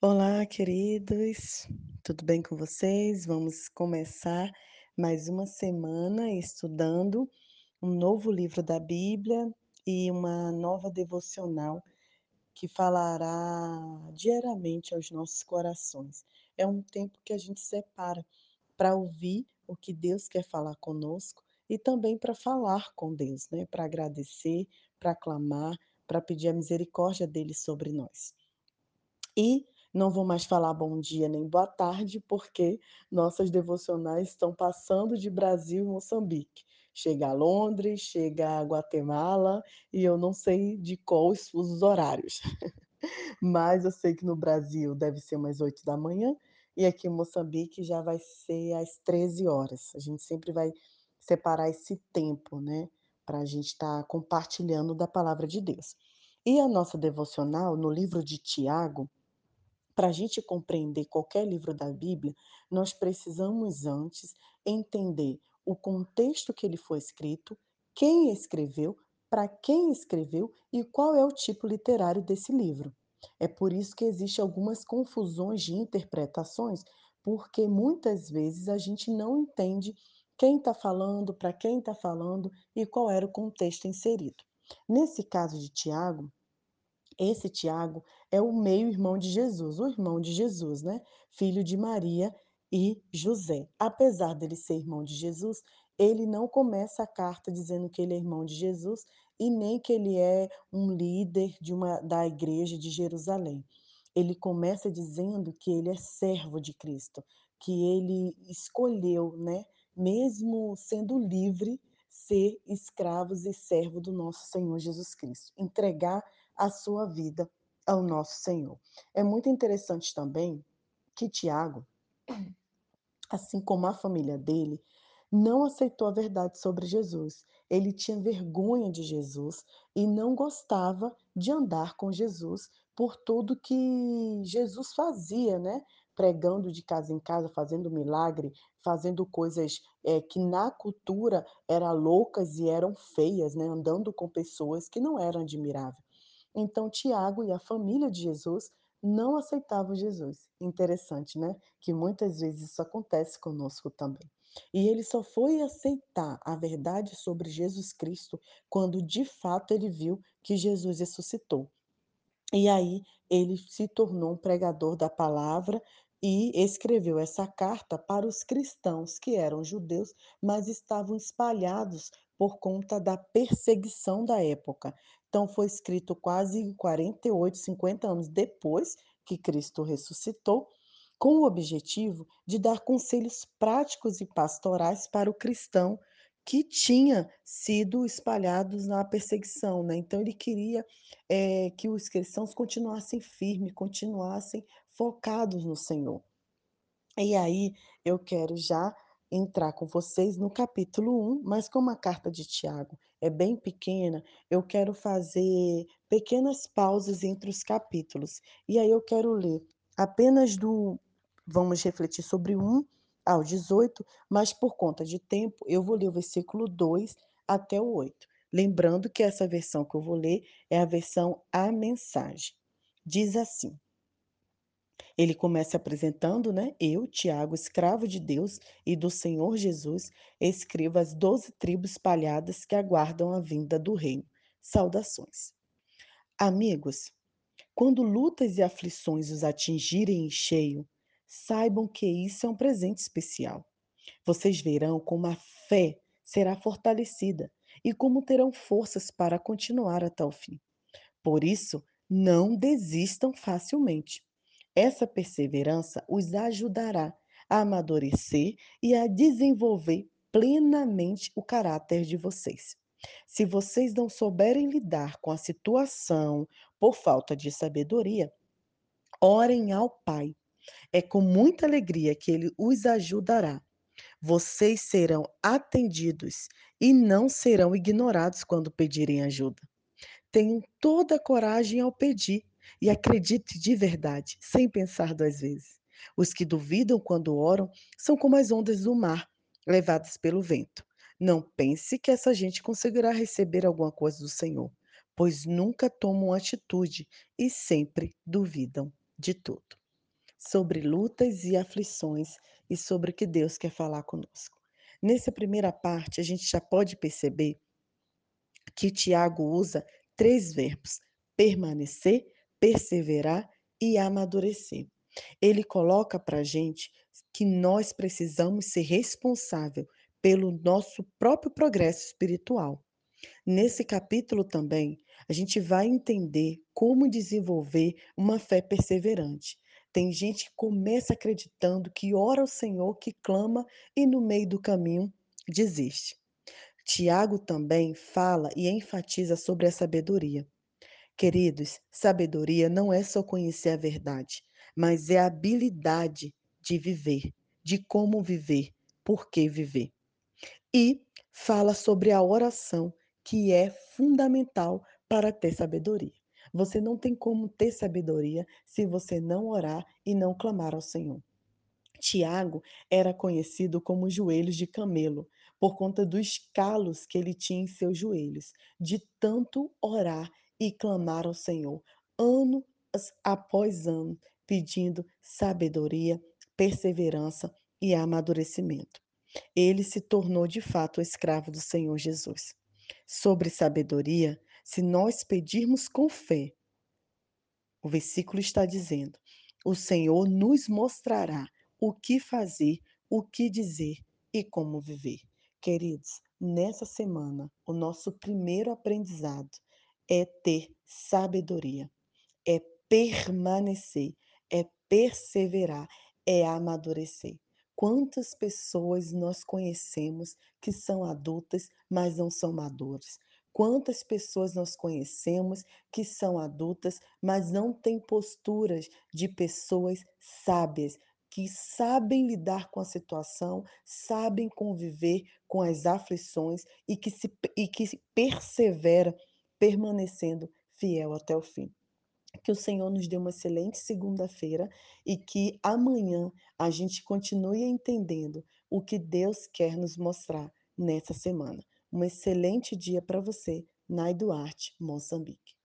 Olá, queridos, tudo bem com vocês? Vamos começar mais uma semana estudando um novo livro da Bíblia e uma nova devocional que falará diariamente aos nossos corações. É um tempo que a gente separa para ouvir o que Deus quer falar conosco e também para falar com Deus, né? Para agradecer, para clamar, para pedir a misericórdia dele sobre nós. E não vou mais falar bom dia nem boa tarde, porque nossas devocionais estão passando de Brasil e Moçambique. Chega a Londres, chega a Guatemala e eu não sei de qual os horários. Mas eu sei que no Brasil deve ser umas 8h e aqui em Moçambique já vai ser às 13h. A gente sempre vai separar esse tempo, né, pra gente estar compartilhando da palavra de Deus. E a nossa devocional no livro de Tiago, pra gente compreender qualquer livro da Bíblia, nós precisamos antes entender o contexto que ele foi escrito, quem escreveu, pra quem escreveu e qual é o tipo literário desse livro. É por isso que existe algumas confusões de interpretações, porque muitas vezes a gente não entende quem tá falando, pra quem tá falando e qual era o contexto inserido. Nesse caso de Tiago, esse Tiago é o meio-irmão de Jesus, o irmão de Jesus, né, filho de Maria e José. Apesar dele ser irmão de Jesus, ele não começa a carta dizendo que ele é irmão de Jesus e nem que ele é um líder de uma da igreja de Jerusalém. Ele começa dizendo que ele é servo de Cristo, que ele escolheu, né, mesmo sendo livre, ser escravos e servo do nosso Senhor Jesus Cristo, entregar a sua vida ao nosso Senhor. É muito interessante também que Tiago, assim como a família dele, não aceitou a verdade sobre Jesus. Ele tinha vergonha de Jesus e não gostava de andar com Jesus por tudo que Jesus fazia, né, pregando de casa em casa, fazendo milagre, fazendo coisas, eh, que na cultura era loucas e eram feias, né, andando com pessoas que não eram admirável. Então Tiago e a família de Jesus não aceitavam Jesus. Interessante, né, que muitas vezes isso acontece conosco também. E ele só foi aceitar a verdade sobre Jesus Cristo quando de fato ele viu que Jesus ressuscitou. E aí ele se tornou um pregador da palavra e escreveu essa carta para os cristãos que eram judeus, mas estavam espalhados por conta da perseguição da época. Então foi escrito quase 48, 50 anos depois que Cristo ressuscitou, com o objetivo de dar conselhos práticos e pastorais para o cristão que tinha sido espalhados na perseguição, né. Então ele queria, eh, que os cristãos continuassem firme, continuassem focados no Senhor. E aí eu quero já entrar com vocês no capítulo 1, mas como a carta de Tiago é bem pequena, eu quero fazer pequenas pausas entre os capítulos. E aí eu quero ler apenas do vamos refletir sobre o 1 ao 18, mas por conta de tempo eu vou ler o versículo 2 até o 8. Lembrando que essa versão que eu vou ler é a versão A Mensagem. Diz assim ele começa apresentando, né, eu, Tiago, escravo de Deus e do Senhor Jesus, escrevo às 12 tribos espalhadas que aguardam a vinda do reino. Saudações. Amigos, quando lutas e aflições os atingirem em cheio, saibam que isso é um presente especial. Vocês verão como a fé será fortalecida e como terão forças para continuar até o fim. Por isso, não desistam facilmente. Essa perseverança os ajudará a amadurecer e a desenvolver plenamente o caráter de vocês. Se vocês não souberem lidar com a situação por falta de sabedoria, orem ao Pai. É com muita alegria que ele os ajudará. Vocês serão atendidos e não serão ignorados quando pedirem ajuda. Tenham toda a coragem ao pedir e acredite de verdade, sem pensar 2 vezes. Os que duvidam quando oram são como as ondas do mar, levadas pelo vento. Não pense que essa gente conseguirá receber alguma coisa do Senhor, pois nunca tomam atitude e sempre duvidam de tudo. sobre lutas e aflições e sobre o que Deus quer falar conosco. Nessa primeira parte, a gente já pode perceber que Tiago usa três verbos: permanecer, perseverar e amadurecer. Ele coloca para a gente que nós precisamos ser responsável pelo nosso próprio progresso espiritual. Nesse capítulo também, a gente vai entender como desenvolver uma fé perseverante. Tem gente que começa acreditando que ora ao Senhor, que clama e no meio do caminho desiste. Tiago também fala e enfatiza sobre a sabedoria. Queridos, sabedoria não é só conhecer a verdade, mas é a habilidade de viver, de como viver, por que viver. E fala sobre a oração, que é fundamental para ter sabedoria. Você não tem como ter sabedoria se você não orar e não clamar ao Senhor. Tiago era conhecido como joelhos de camelo, por conta dos calos que ele tinha em seus joelhos, de tanto orar e clamar ao Senhor, ano após ano, pedindo sabedoria, perseverança e amadurecimento. Ele se tornou de fato escravo do Senhor Jesus. Sobre sabedoria, se nós pedirmos com fé, o versículo está dizendo: o Senhor nos mostrará o que fazer, o que dizer e como viver. Queridos, nessa semana, o nosso primeiro aprendizado é ter sabedoria, é permanecer, é perseverar, é amadurecer. Quantas pessoas nós conhecemos que são adultas, mas não são maduras? Quantas pessoas nós conhecemos que são adultas, mas não têm posturas de pessoas sábias, que sabem lidar com a situação, sabem conviver com as aflições e que se e que persevera permanecendo fiel até o fim. Que o Senhor nos dê uma excelente segunda-feira e que amanhã a gente continue entendendo o que Deus quer nos mostrar nessa semana. Um excelente dia para você, Nai Duarte, Moçambique.